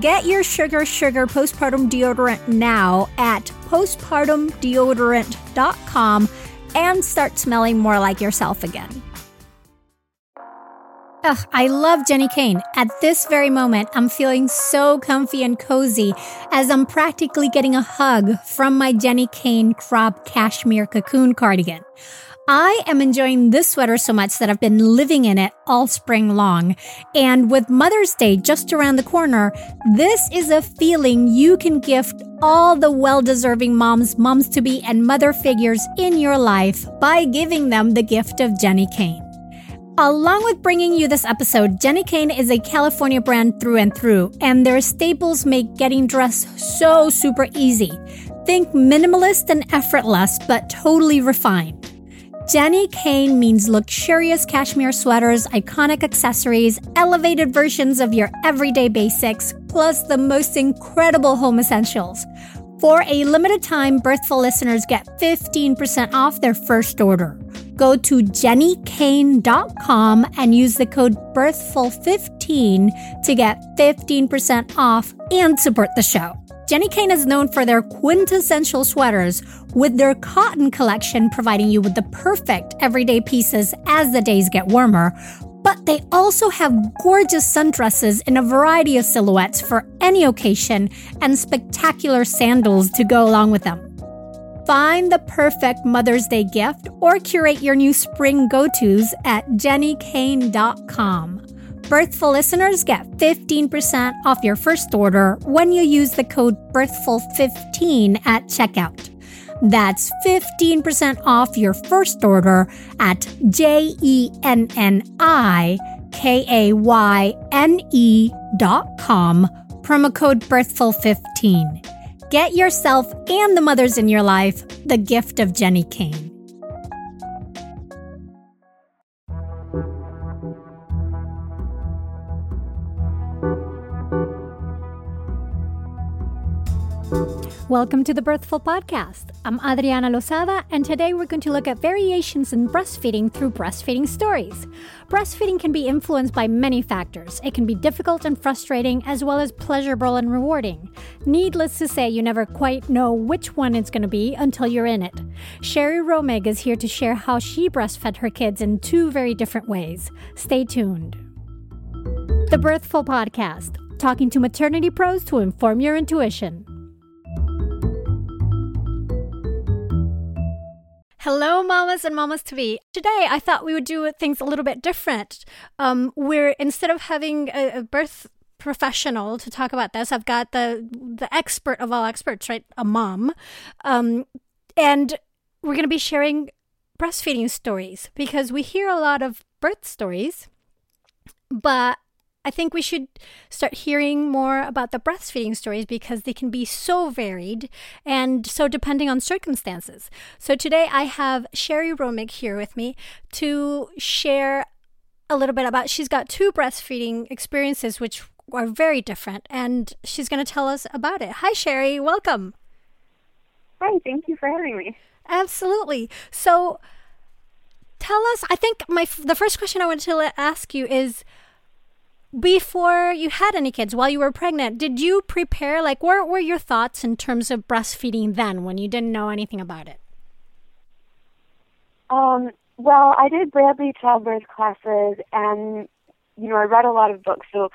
Get your Sugar Sugar postpartum deodorant now at postpartumdeodorant.com and start smelling more like yourself again. Ugh, I love Jenni Kayne. At this very moment, I'm feeling so comfy and cozy as I'm practically getting a hug from my Jenni Kayne crop cashmere cocoon cardigan. I am enjoying this sweater so much that I've been living in it all spring long. And with Mother's Day just around the corner, this is a feeling you can gift all the well deserving moms, moms to be, and mother figures in your life by giving them the gift of Jenni Kayne. Along with bringing you this episode, Jenni Kayne is a California brand through and through, and their staples make getting dressed so super easy. Think minimalist and effortless, but totally refined. Jenni Kayne means luxurious cashmere sweaters, iconic accessories, elevated versions of your everyday basics, plus the most incredible home essentials. For a limited time, Birthful listeners get 15% off their first order. Go to jennikayne.com and use the code BIRTHFUL15 to get 15% off and support the show. Jenni Kayne is known for their quintessential sweaters, with their cotton collection providing you with the perfect everyday pieces as the days get warmer. But they also have gorgeous sundresses in a variety of silhouettes for any occasion and spectacular sandals to go along with them. Find the perfect Mother's Day gift or curate your new spring go tos at jennikayne.com. Birthful listeners get 15% off your first order when you use the code BIRTHFUL15 at checkout. That's 15% off your first order at J E N N I K A Y N E dot com, promo code BIRTHFUL15. Get yourself and the mothers in your life the gift of Jenni Kayne. Welcome to the Birthful Podcast. I'm Adriana Lozada, and today we're going to look at variations in breastfeeding through breastfeeding stories. Breastfeeding can be influenced by many factors. It can be difficult and frustrating, as well as pleasurable and rewarding. Needless to say, you never quite know which one it's going to be until you're in it. Sherri Romig is here to share how she breastfed her kids in two very different ways. Stay tuned. The Birthful Podcast, talking to maternity pros to inform your intuition. Hello, mamas and mamas to be. Today, I thought we would do things a little bit different. Um, where instead of having a, a birth professional to talk about this, I've got the the expert of all experts, right? A mom, um, and we're going to be sharing breastfeeding stories because we hear a lot of birth stories, but I think we should start hearing more about the breastfeeding stories because they can be so varied and so depending on circumstances. So today I have Sherri Romig here with me to share a little bit about she's got two breastfeeding experiences which are very different and she's going to tell us about it. Hi Sherri, welcome. Hi, thank you for having me. Absolutely. So tell us, I think my the first question I wanted to ask you is before you had any kids, while you were pregnant, did you prepare? Like, what were your thoughts in terms of breastfeeding then when you didn't know anything about it? Um, well, I did Bradley childbirth classes and, you know, I read a lot of books, so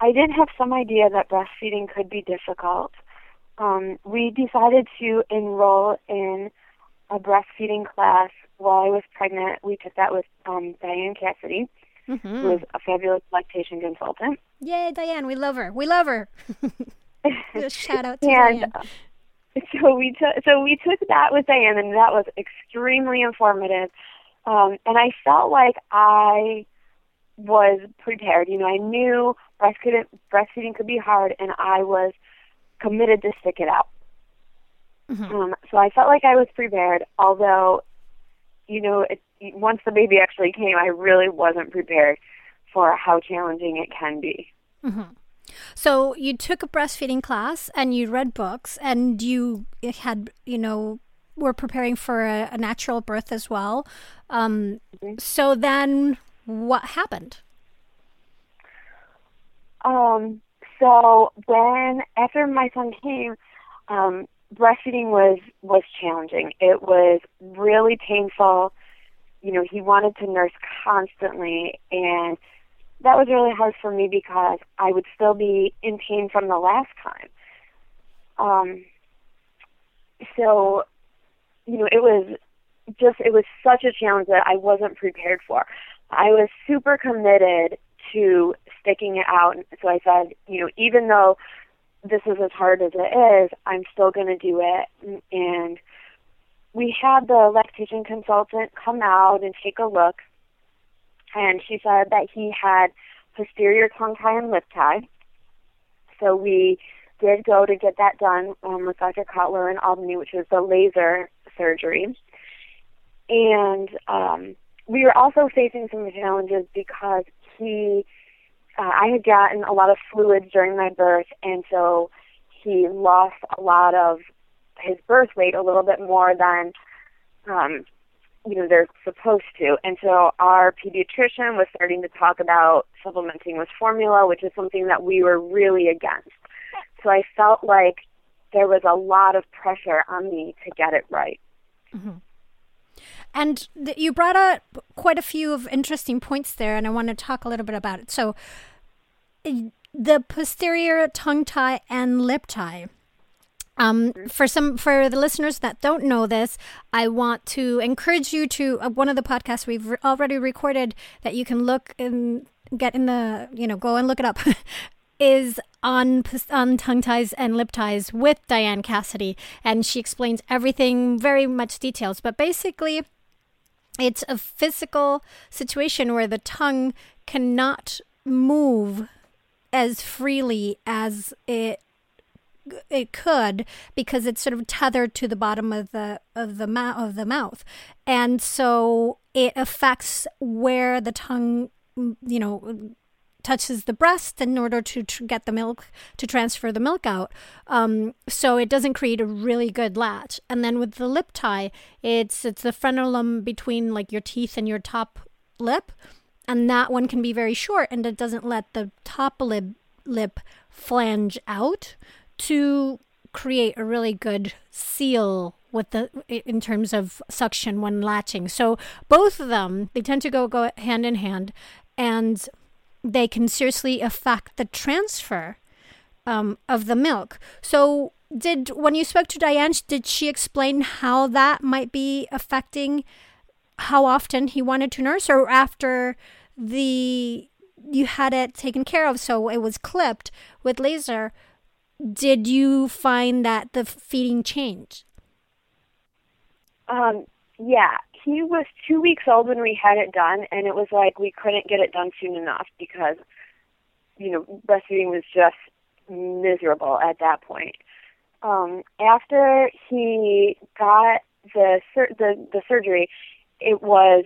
I did have some idea that breastfeeding could be difficult. Um, we decided to enroll in a breastfeeding class while I was pregnant. We took that with um, Diane Cassidy mm-hmm. who is a fabulous lactation consultant. Yay, Diane! We love her. We love her. Shout out to and, Diane. Uh, so we took so we took that with Diane, and that was extremely informative. Um, and I felt like I was prepared. You know, I knew breastfeeding, breastfeeding could be hard, and I was committed to stick it out. Mm-hmm. Um, so I felt like I was prepared, although, you know, it, once the baby actually came, I really wasn't prepared for how challenging it can be. Mm-hmm. So you took a breastfeeding class and you read books and you had, you know, were preparing for a, a natural birth as well. Um, mm-hmm. So then what happened? Um, so when, after my son came, um, breastfeeding was, was challenging. It was really painful you know, he wanted to nurse constantly and that was really hard for me because I would still be in pain from the last time. Um so you know, it was just it was such a challenge that I wasn't prepared for. I was super committed to sticking it out. So I said, you know, even though this is as hard as it is, I'm still going to do it. And we had the lactation consultant come out and take a look, and she said that he had posterior tongue tie and lip tie. So we did go to get that done um, with Dr. Cutler in Albany, which was the laser surgery. And um, we were also facing some challenges because he, uh, I had gotten a lot of fluids during my birth, and so he lost a lot of his birth weight a little bit more than um, you know they're supposed to. And so our pediatrician was starting to talk about supplementing with formula, which is something that we were really against. So I felt like there was a lot of pressure on me to get it right. Mm-hmm. And th- you brought up quite a few of interesting points there, and I want to talk a little bit about it. So, the posterior tongue tie and lip tie. Um, for some for the listeners that don't know this, I want to encourage you to uh, one of the podcasts we've re- already recorded that you can look and get in the you know go and look it up is on on tongue ties and lip ties with Diane Cassidy, and she explains everything very much details. But basically, it's a physical situation where the tongue cannot move as freely as it it could because it's sort of tethered to the bottom of the of the mouth of the mouth, and so it affects where the tongue, you know, touches the breast in order to tr- get the milk to transfer the milk out. Um, so it doesn't create a really good latch. And then with the lip tie, it's it's the frenulum between like your teeth and your top lip, and that one can be very short, and it doesn't let the top lip lip flange out to create a really good seal with the in terms of suction when latching. So both of them they tend to go go hand in hand, and they can seriously affect the transfer um, of the milk. So did when you spoke to Diane, did she explain how that might be affecting how often he wanted to nurse, or after the you had it taken care of, so it was clipped with laser? did you find that the feeding changed? Um, yeah, he was two weeks old when we had it done, and it was like we couldn't get it done soon enough because you know, breastfeeding was just miserable at that point. Um, after he got the sur- the the surgery, it was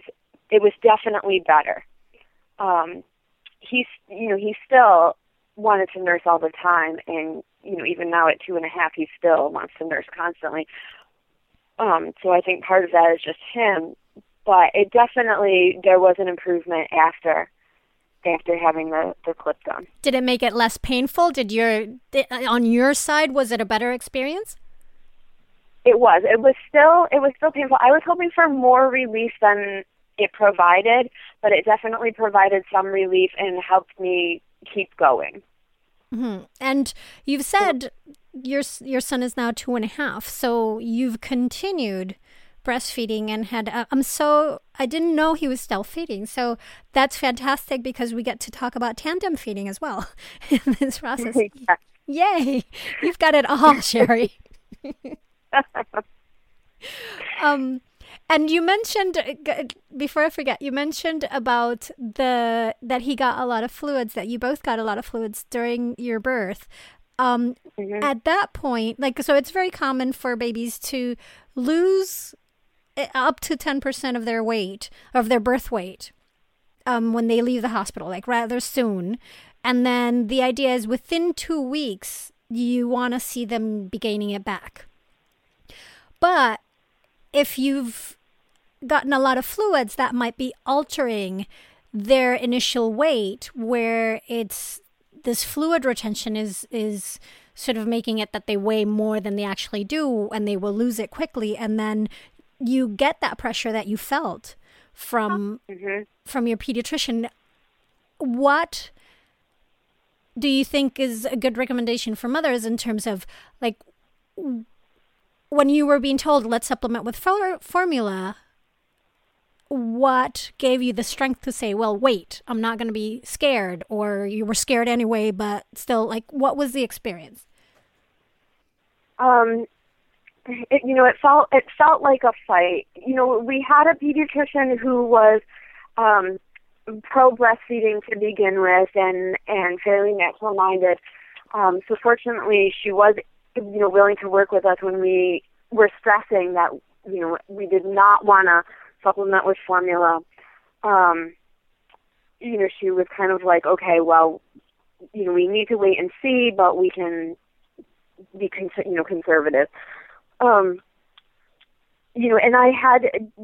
it was definitely better. Um, he's you know he still wanted to nurse all the time, and you know even now at two and a half he still wants to nurse constantly. Um, so I think part of that is just him, but it definitely there was an improvement after after having the, the clip done. Did it make it less painful? Did your on your side was it a better experience? It was. It was still it was still painful. I was hoping for more relief than it provided, but it definitely provided some relief and helped me keep going. Mm-hmm. And you've said your your son is now two and a half, so you've continued breastfeeding and had uh, I'm so I didn't know he was still feeding. So that's fantastic because we get to talk about tandem feeding as well in this process. Yay! You've got it all, Sherri. um and you mentioned uh, before I forget, you mentioned about the that he got a lot of fluids. That you both got a lot of fluids during your birth. Um, mm-hmm. At that point, like so, it's very common for babies to lose eh, up to ten percent of their weight of their birth weight um, when they leave the hospital, like rather soon. And then the idea is within two weeks, you want to see them be gaining it back. But if you've gotten a lot of fluids that might be altering their initial weight where it's this fluid retention is is sort of making it that they weigh more than they actually do and they will lose it quickly and then you get that pressure that you felt from mm-hmm. from your pediatrician what do you think is a good recommendation for mothers in terms of like when you were being told let's supplement with for- formula what gave you the strength to say, well, wait, I'm not going to be scared, or you were scared anyway, but still, like, what was the experience? Um, it, you know, it felt it felt like a fight. You know, we had a pediatrician who was um, pro breastfeeding to begin with, and and fairly natural minded. Um, so fortunately, she was, you know, willing to work with us when we were stressing that you know we did not want to supplement with formula. Um, you know, she was kind of like, okay, well, you know, we need to wait and see, but we can be, con- you know, conservative. Um, you know, and I had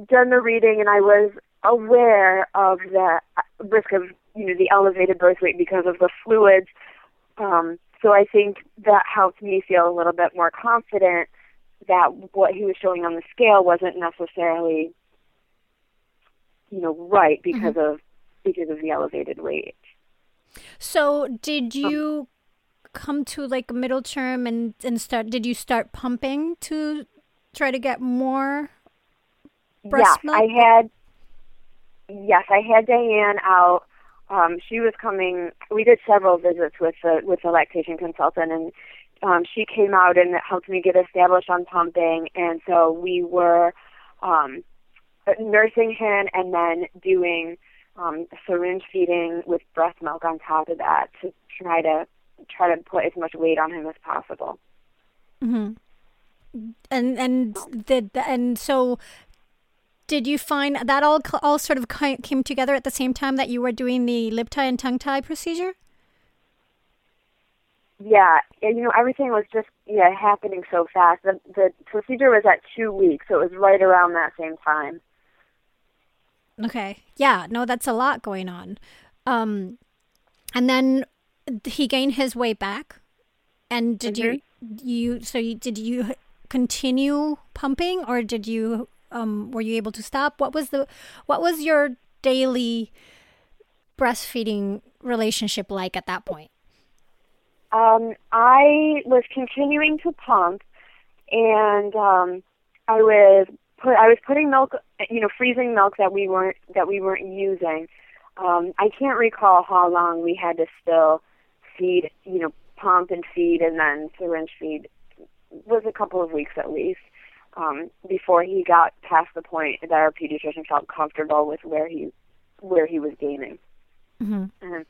done the reading, and I was aware of the risk of, you know, the elevated birth weight because of the fluids. Um, so I think that helped me feel a little bit more confident that what he was showing on the scale wasn't necessarily you know, right because mm-hmm. of because of the elevated weight. So, did um, you um, come to like middle term and and start? Did you start pumping to try to get more breast yes, milk? I had. Yes, I had Diane out. Um, she was coming. We did several visits with the with the lactation consultant, and um, she came out and helped me get established on pumping. And so we were um, nursing him and then doing um, syringe feeding with breast milk on top of that to try to try to put as much weight on him as possible. Mm-hmm. And and did and so did you find that all all sort of came together at the same time that you were doing the lip tie and tongue tie procedure? Yeah, you know everything was just yeah happening so fast. The the procedure was at two weeks, so it was right around that same time. Okay. Yeah, no, that's a lot going on. Um and then he gained his way back. And did mm-hmm. you you so you, did you continue pumping or did you um were you able to stop? What was the what was your daily breastfeeding relationship like at that point? Um I was continuing to pump and um I was put I was putting milk, you know, freezing milk that we weren't that we weren't using. Um, I can't recall how long we had to still feed, you know, pump and feed and then syringe feed. It was a couple of weeks at least um, before he got past the point that our pediatrician felt comfortable with where he where he was gaining. Mm-hmm.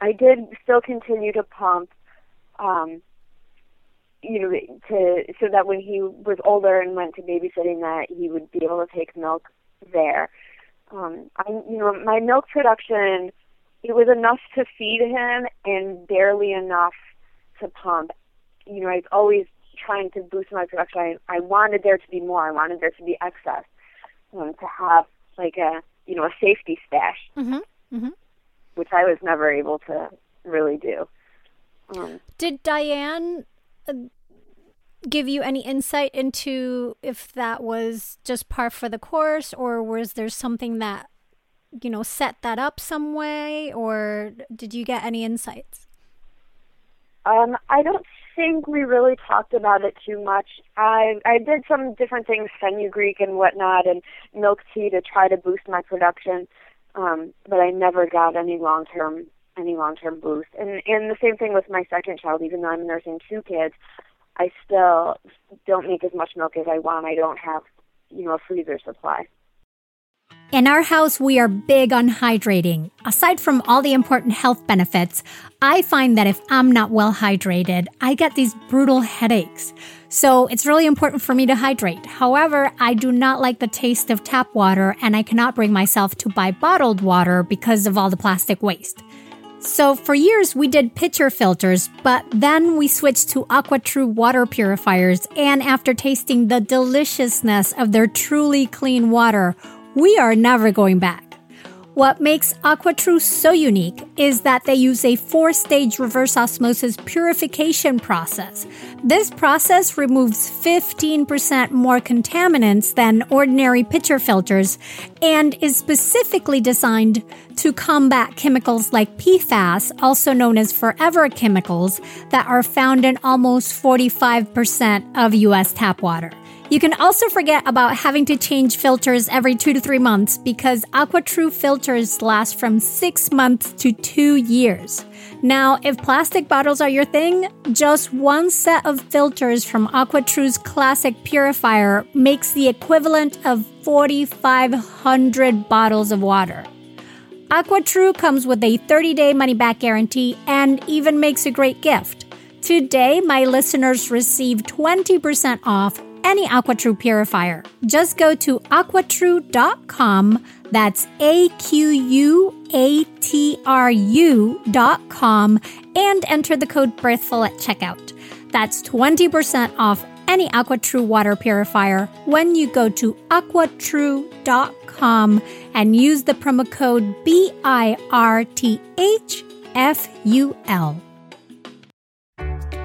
I did still continue to pump, um, you know, to so that when he was older and went to babysitting, that he would be able to take milk there. Um, I, you know, my milk production, it was enough to feed him and barely enough to pump. You know, I was always trying to boost my production. I, I wanted there to be more. I wanted there to be excess, um, to have like a, you know, a safety stash. Mm-hmm. Mm-hmm which I was never able to really do. Um, Did Diane uh, give you any insight into if that was just par for the course, or was there something that you know set that up some way, or did you get any insights? Um, I don't think we really talked about it too much. I I did some different things, fenugreek and whatnot, and milk tea to try to boost my production um, but I never got any long term any long term boost. And and the same thing with my second child. Even though I'm nursing two kids, I still don't make as much milk as I want. I don't have you know a freezer supply. In our house, we are big on hydrating. Aside from all the important health benefits, I find that if I'm not well hydrated, I get these brutal headaches. So it's really important for me to hydrate. However, I do not like the taste of tap water and I cannot bring myself to buy bottled water because of all the plastic waste. So for years we did pitcher filters, but then we switched to AquaTrue water purifiers and after tasting the deliciousness of their truly clean water, we are never going back. What makes AquaTrue so unique is that they use a four stage reverse osmosis purification process. This process removes 15% more contaminants than ordinary pitcher filters and is specifically designed to combat chemicals like PFAS, also known as forever chemicals, that are found in almost 45% of US tap water. You can also forget about having to change filters every two to three months because AquaTrue filters last from six months to two years. Now, if plastic bottles are your thing, just one set of filters from AquaTrue's classic purifier makes the equivalent of 4,500 bottles of water. AquaTrue comes with a 30 day money back guarantee and even makes a great gift. Today, my listeners receive 20% off any AquaTrue purifier. Just go to aquatrue.com. That's A Q U A T R U.com and enter the code BIRTHFUL at checkout. That's 20% off any AquaTrue water purifier when you go to aquatrue.com and use the promo code B I R T H F U L.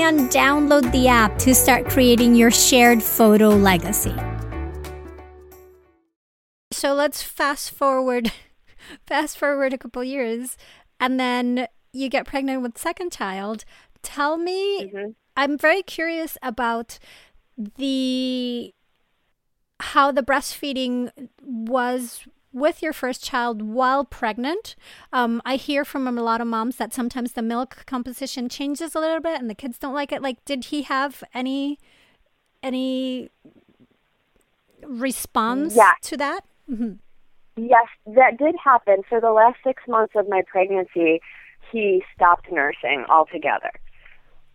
and download the app to start creating your shared photo legacy. So let's fast forward, fast forward a couple years, and then you get pregnant with second child. Tell me, mm-hmm. I'm very curious about the how the breastfeeding was with your first child while pregnant. Um, I hear from a lot of moms that sometimes the milk composition changes a little bit and the kids don't like it. Like, did he have any any response to that? Mm-hmm. Yes, that did happen. For the last six months of my pregnancy, he stopped nursing altogether.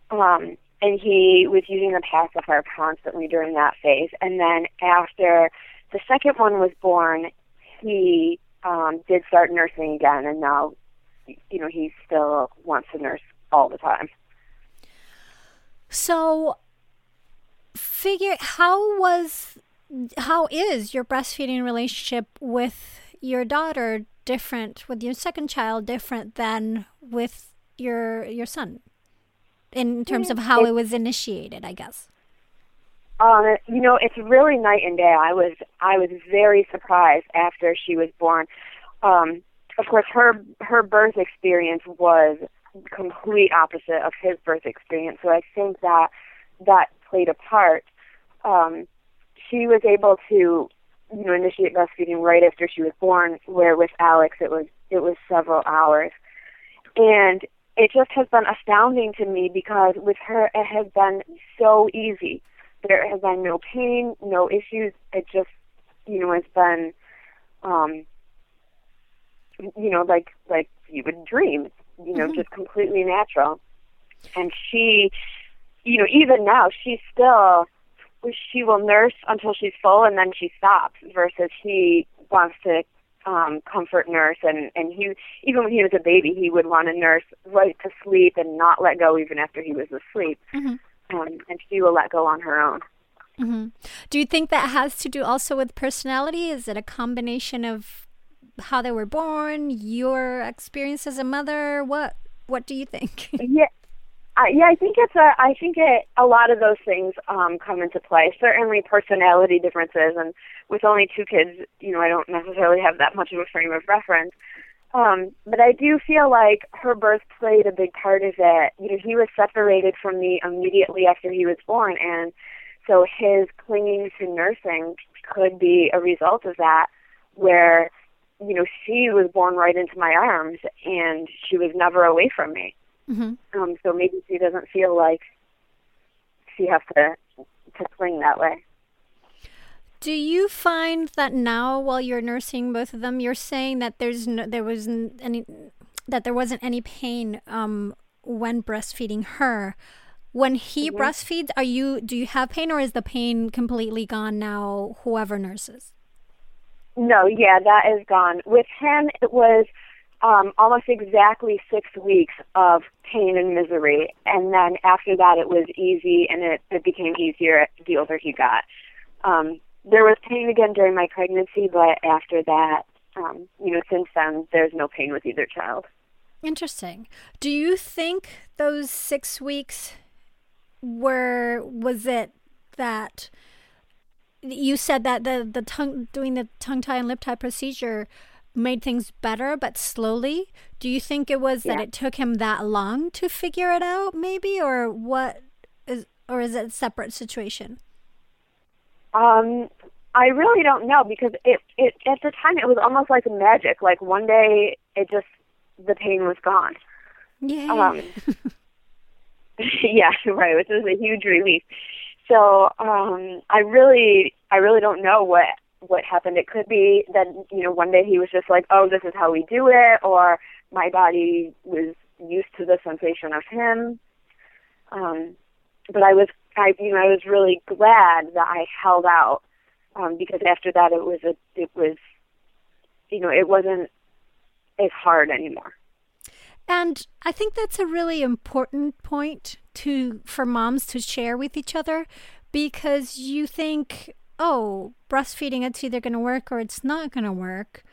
Um, and he was using the pacifier constantly during that phase. And then after the second one was born, he um, did start nursing again, and now, you know, he still wants to nurse all the time. So, figure how was how is your breastfeeding relationship with your daughter different with your second child different than with your your son in terms of how it, it was initiated i guess um you know it's really night and day i was i was very surprised after she was born um of course her her birth experience was complete opposite of his birth experience so i think that that played a part um she was able to, you know, initiate breastfeeding right after she was born. Where with Alex, it was it was several hours, and it just has been astounding to me because with her, it has been so easy. There has been no pain, no issues. It just, you know, it's been, um, you know, like like you would dream. You know, mm-hmm. just completely natural. And she, you know, even now, she's still she will nurse until she's full and then she stops versus he wants to um comfort nurse and and he even when he was a baby he would want to nurse right to sleep and not let go even after he was asleep mm-hmm. Um, and she will let go on her own mm-hmm. do you think that has to do also with personality is it a combination of how they were born your experience as a mother what what do you think yeah I, yeah, I think it's a. I think it, a lot of those things um, come into play. Certainly, personality differences, and with only two kids, you know, I don't necessarily have that much of a frame of reference. Um, but I do feel like her birth played a big part of it. You know, he was separated from me immediately after he was born, and so his clinging to nursing could be a result of that. Where, you know, she was born right into my arms, and she was never away from me. Mm-hmm. Um, so maybe she doesn't feel like she has to to cling that way. Do you find that now, while you're nursing both of them, you're saying that there's no, there wasn't any that there wasn't any pain um, when breastfeeding her? When he breastfeeds, are you do you have pain, or is the pain completely gone now? Whoever nurses. No, yeah, that is gone. With him, it was um, almost exactly six weeks of pain and misery, and then after that it was easy, and it, it became easier the older he got. Um, there was pain again during my pregnancy, but after that, um, you know, since then there's no pain with either child. Interesting. Do you think those six weeks were was it that you said that the the tongue doing the tongue tie and lip tie procedure made things better, but slowly. Do you think it was yeah. that it took him that long to figure it out, maybe, or what is, or is it a separate situation? Um, I really don't know because it, it at the time it was almost like magic. Like one day, it just the pain was gone. Yeah. Um, yeah, right. Which was a huge relief. So um, I really, I really don't know what what happened. It could be that you know one day he was just like, oh, this is how we do it, or my body was used to the sensation of him. Um, but I was, I you know, I was really glad that I held out um, because after that it was a, it was, you know, it wasn't as hard anymore. And I think that's a really important point to for moms to share with each other because you think oh, breastfeeding it's either going to work or it's not going to work,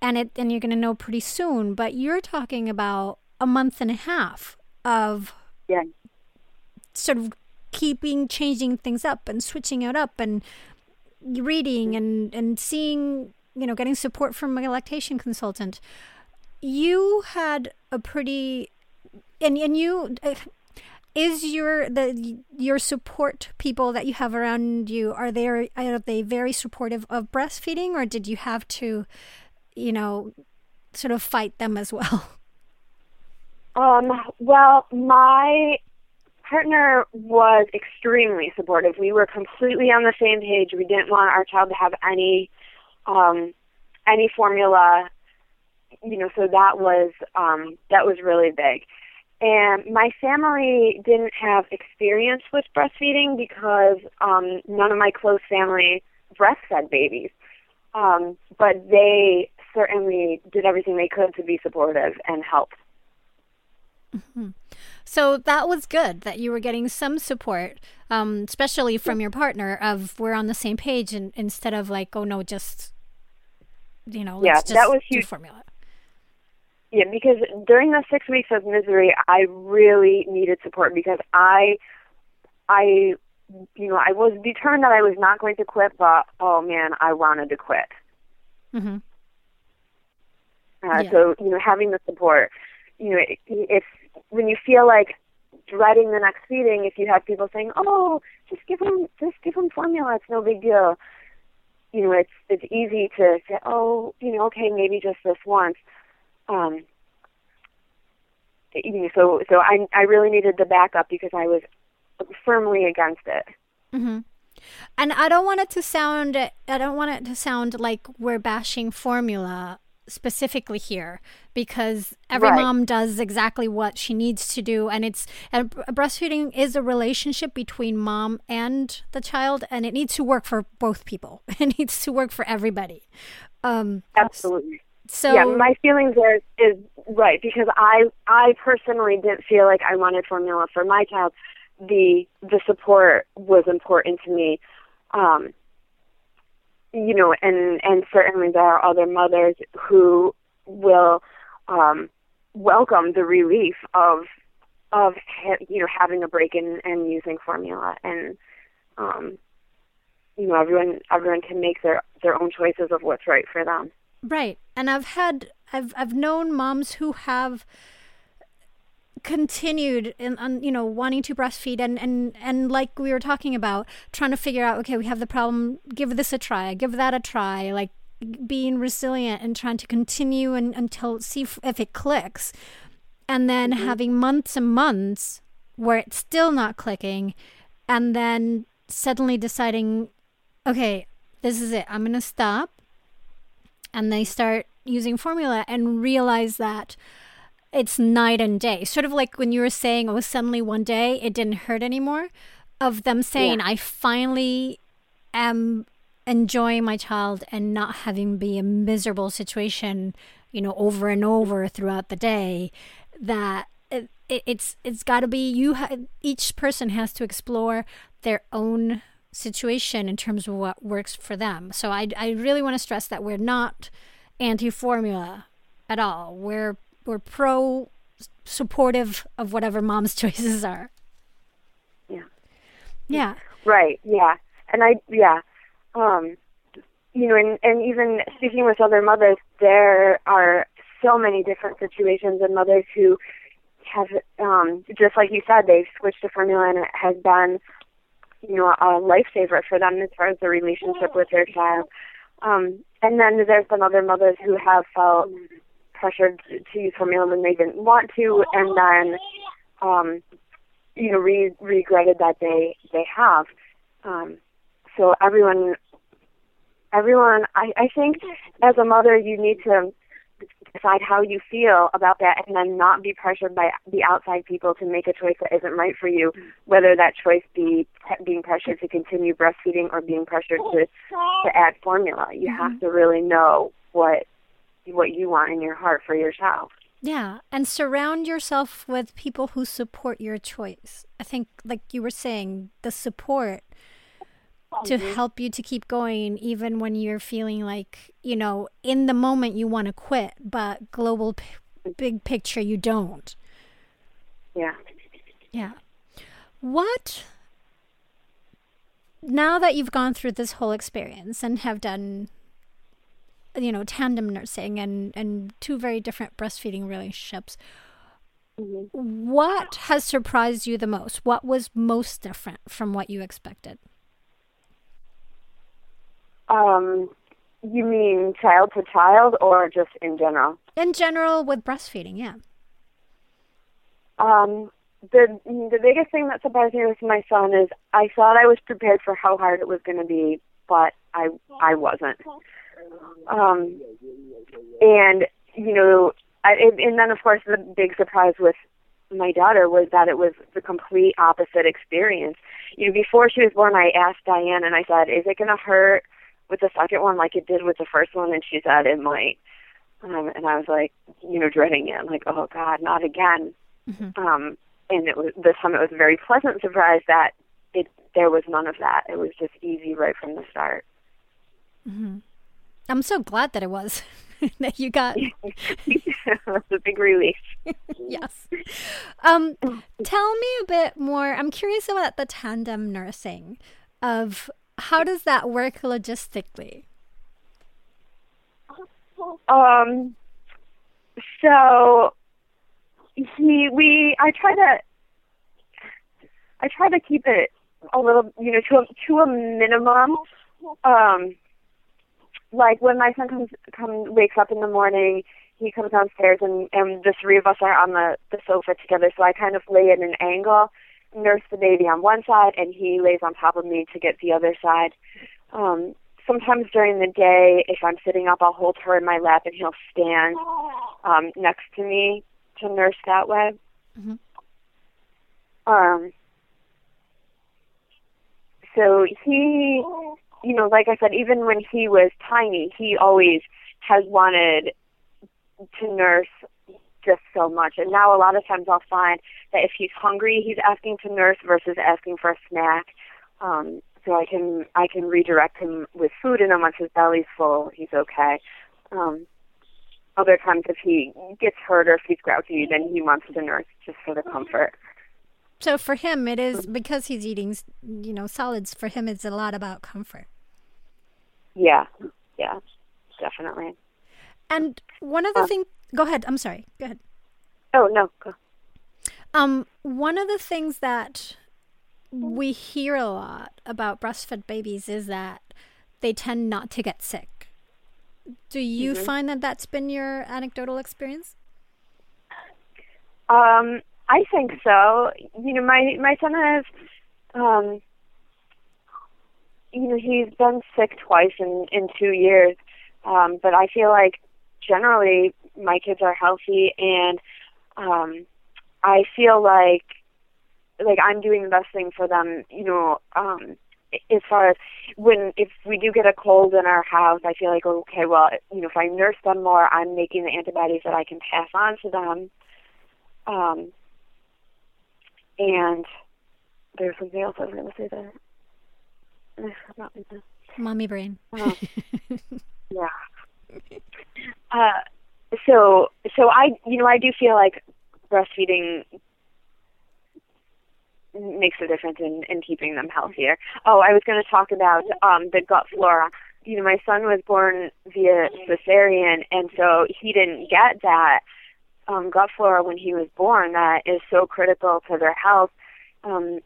and it and you're going to know pretty soon. But you're talking about a month and a half of yeah. sort of keeping changing things up and switching it up and reading and and seeing you know getting support from a lactation consultant. You had a pretty and and you is your the your support people that you have around you are they are they very supportive of breastfeeding or did you have to you know sort of fight them as well? Um well my partner was extremely supportive we were completely on the same page we didn't want our child to have any um any formula you know so that was um that was really big and my family didn't have experience with breastfeeding because um, none of my close family breastfed babies. Um, but they certainly did everything they could to be supportive and help. Mm-hmm. So that was good that you were getting some support, um, especially from your partner, of we're on the same page, and instead of like, oh no, just you know, yeah, that was huge. Formula. Yeah, because during the six weeks of misery, I really needed support because I, I, you know, I was determined that I was not going to quit, but oh man, I wanted to quit. Mm-hmm. Uh, yeah. So you know, having the support, you know, if when you feel like dreading the next feeding, if you have people saying, "Oh, just give them, just give them formula, it's no big deal," you know, it's it's easy to say, "Oh, you know, okay, maybe just this once." um, you know, so so I I really needed the backup because I was firmly against it. Mm-hmm. And I don't want it to sound I don't want it to sound like we're bashing formula specifically here because every right. mom does exactly what she needs to do and it's and breastfeeding is a relationship between mom and the child and it needs to work for both people it needs to work for everybody um absolutely so yeah, my feelings are is right because I I personally didn't feel like I wanted formula for my child. The the support was important to me. Um, you know, and and certainly there are other mothers who will um, welcome the relief of of you know having a break in and using formula and um, you know everyone everyone can make their their own choices of what's right for them. Right. And I've had I've I've known moms who have continued in on you know wanting to breastfeed and and and like we were talking about trying to figure out okay we have the problem give this a try give that a try like being resilient and trying to continue and until see if, if it clicks and then mm-hmm. having months and months where it's still not clicking and then suddenly deciding okay this is it i'm going to stop and they start using formula and realize that it's night and day. Sort of like when you were saying, oh, suddenly one day it didn't hurt anymore, of them saying, yeah. I finally am enjoying my child and not having be a miserable situation, you know, over and over throughout the day. That it, it, it's it's got to be you. Ha- each person has to explore their own situation in terms of what works for them. So I, I really want to stress that we're not anti-formula at all. We're we're pro supportive of whatever mom's choices are. Yeah. Yeah. Right. Yeah. And I yeah. Um you know, and, and even speaking with other mothers, there are so many different situations and mothers who have um just like you said, they've switched to formula and it has been you know, a lifesaver for them as far as the relationship with their child. Um, and then there's some other mothers who have felt pressured to use formula when they didn't want to, and then, um, you know, re- regretted that they they have. Um, so everyone, everyone, I, I think as a mother, you need to decide how you feel about that and then not be pressured by the outside people to make a choice that isn't right for you whether that choice be being pressured to continue breastfeeding or being pressured to to add formula you mm-hmm. have to really know what what you want in your heart for your child yeah, and surround yourself with people who support your choice. I think, like you were saying, the support to mm-hmm. help you to keep going even when you're feeling like you know in the moment you want to quit but global p- big picture you don't yeah yeah what now that you've gone through this whole experience and have done you know tandem nursing and and two very different breastfeeding relationships Mm-hmm. What has surprised you the most? What was most different from what you expected? Um, you mean child to child or just in general? In general, with breastfeeding, yeah. Um, the the biggest thing that surprised me with my son is I thought I was prepared for how hard it was going to be, but I I wasn't. Um, and you know, I, and then of course the big surprise with my daughter was that it was the complete opposite experience. You know, before she was born, I asked Diane and I said, "Is it going to hurt with the second one like it did with the first one?" And she said, "It might." Um, and I was like, you know, dreading it. Like, "Oh God, not again." Mm-hmm. Um, and it was this time it was a very pleasant surprise that it there was none of that. It was just easy right from the start. Mm-hmm. I'm so glad that it was that you got. That's a big relief. yes. Um, tell me a bit more. I'm curious about the tandem nursing. Of how does that work logistically? Um. So he we I try to I try to keep it a little you know to a, to a minimum. Um, like when my son comes comes wakes up in the morning, he comes downstairs and and the three of us are on the the sofa together. So I kind of lay in an angle, nurse the baby on one side, and he lays on top of me to get the other side. Um, sometimes during the day, if I'm sitting up, I'll hold her in my lap and he'll stand um, next to me to nurse that way. Mm-hmm. Um, so he, you know, like I said, even when he was tiny, he always has wanted to nurse just so much. And now a lot of times I'll find that if he's hungry, he's asking to nurse versus asking for a snack. Um, so I can I can redirect him with food, and then once his belly's full, he's okay. Um, other times if he gets hurt or if he's grouchy, then he wants to nurse just for the comfort. So for him, it is because he's eating, you know, solids. For him, it's a lot about comfort. Yeah, yeah, definitely. And one of the uh, things, go ahead. I'm sorry. Go ahead. Oh no, go. Um, one of the things that we hear a lot about breastfed babies is that they tend not to get sick. Do you mm-hmm. find that that's been your anecdotal experience? Um, I think so. You know, my my son has, um, you know, he's been sick twice in in two years, um, but I feel like generally my kids are healthy, and um, I feel like like I'm doing the best thing for them. You know, um, as far as when if we do get a cold in our house, I feel like okay, well, you know, if I nurse them more, I'm making the antibodies that I can pass on to them. Um, and there's something else I was going to say there. Mommy brain. Uh, yeah. Uh, so so I you know I do feel like breastfeeding makes a difference in, in keeping them healthier. Oh, I was going to talk about um, the gut flora. You know, my son was born via cesarean, and so he didn't get that um, gut flora when he was born that is so critical to their health. Um,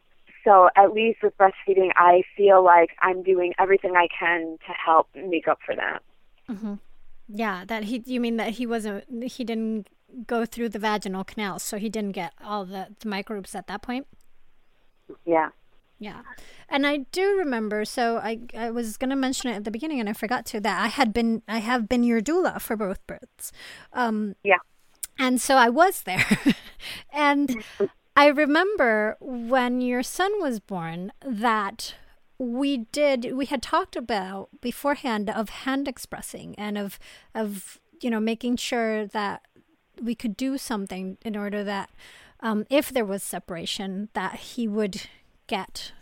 so at least with breastfeeding, I feel like I'm doing everything I can to help make up for that. Mm-hmm. Yeah, that he. You mean that he wasn't? He didn't go through the vaginal canal, so he didn't get all the, the microbes at that point. Yeah. Yeah. And I do remember, so I, I was going to mention it at the beginning and I forgot to, that I had been, I have been your doula for both births. Um, yeah. And so I was there. and I remember when your son was born that we did, we had talked about beforehand of hand expressing and of, of, you know, making sure that we could do something in order that um, if there was separation, that he would get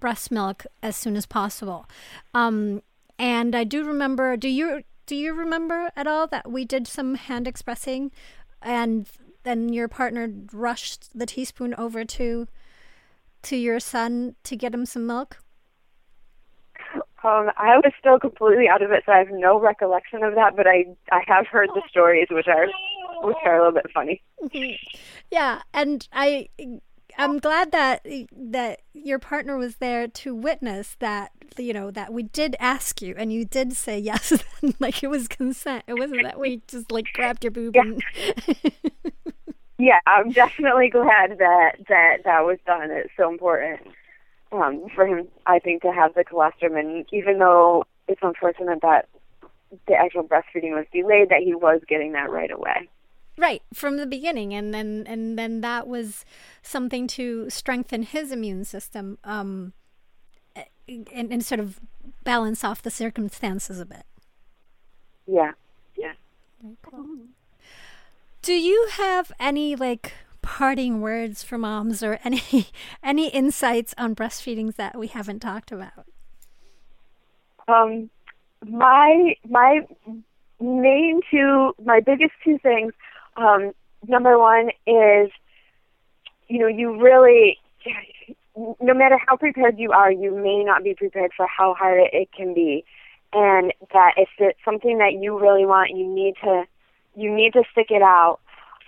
breast milk as soon as possible. Um, and I do remember. Do you do you remember at all that we did some hand expressing, and then your partner rushed the teaspoon over to to your son to get him some milk? Um, I was still completely out of it, so I have no recollection of that. But I I have heard the stories, which are which are a little bit funny. yeah, and I I'm glad that that your partner was there to witness that you know that we did ask you and you did say yes. Like it was consent. It wasn't that we just like grabbed your boob yeah. and yeah i'm definitely glad that that that was done. It's so important um for him i think to have the colostrum. And even though it's unfortunate that the actual breastfeeding was delayed that he was getting that right away Right, from the beginning, and then and then that was something to strengthen his immune system, um, and, and sort of balance off the circumstances a bit. Yeah, yeah. Cool. Do you have any like parting words for moms or any any insights on breastfeedings that we haven't talked about? Um, my my main two, my biggest two things um, number one is, you know, you really, no matter how prepared you are, you may not be prepared for how hard it, can be, and that if it's something that you really want, you need to, you need to stick it out.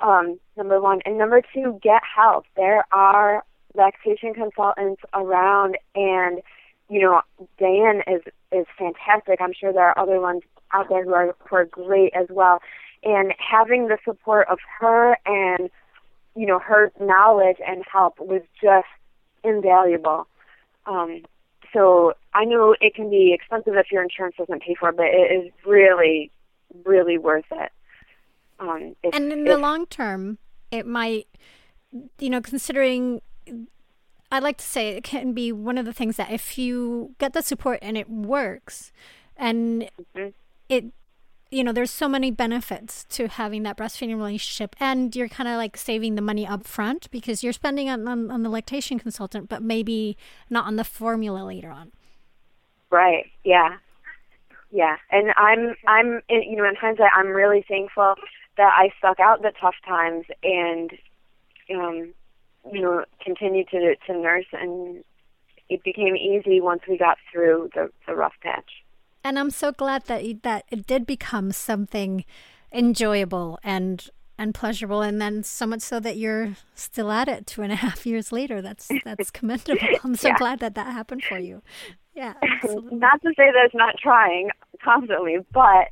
Um, number one, and number two, get help. There are lactation consultants around, and you know, Dan is is fantastic. I'm sure there are other ones out there who are who are great as well and having the support of her and you know her knowledge and help was just invaluable. Um, so I know it can be expensive if your insurance doesn't pay for it, but it is really, really worth it. Um, if, and in if, the long term, it might, you know, considering I like to say it can be one of the things that if you get the support and it works, and mm-hmm. it you know, there's so many benefits to having that breastfeeding relationship, and you're kind of like saving the money up front because you're spending on, on, on the lactation consultant, but maybe not on the formula later on. Right. Yeah. Yeah. And I'm, I'm, you know, in hindsight, I'm really thankful that I stuck out the tough times and, um, you know, continued to to nurse, and it became easy once we got through the the rough patch and I'm so glad that that it did become something enjoyable and and pleasurable, and then so much so that you're still at it two and a half years later. That's that's commendable. I'm so yeah. glad that that happened for you. Yeah, absolutely. not to say that it's not trying constantly, but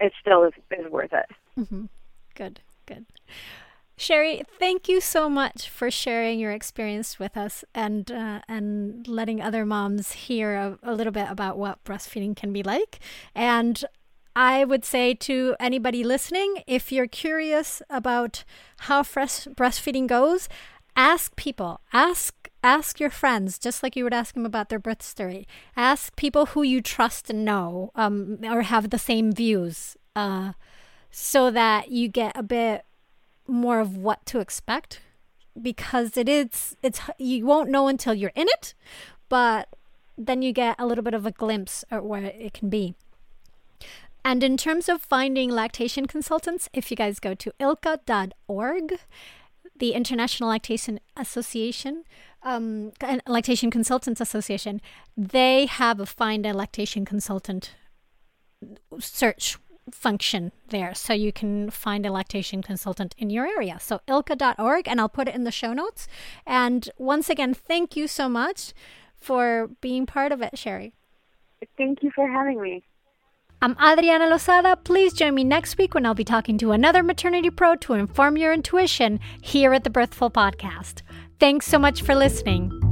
it still is is worth it. Mm-hmm. Good, good. Sherri, thank you so much for sharing your experience with us and uh, and letting other moms hear a, a little bit about what breastfeeding can be like. And I would say to anybody listening, if you're curious about how fresh breastfeeding goes, ask people, ask ask your friends, just like you would ask them about their birth story. Ask people who you trust and know, um, or have the same views, uh, so that you get a bit more of what to expect because it is it's you won't know until you're in it, but then you get a little bit of a glimpse at where it can be. And in terms of finding lactation consultants, if you guys go to ilca.org, the International Lactation Association, um, Lactation Consultants Association, they have a find a lactation consultant search function there so you can find a lactation consultant in your area. So ilca.org and I'll put it in the show notes. And once again, thank you so much for being part of it, Sherri. Thank you for having me. I'm Adriana Lozada. Please join me next week when I'll be talking to another maternity pro to inform your intuition here at the Birthful Podcast. Thanks so much for listening.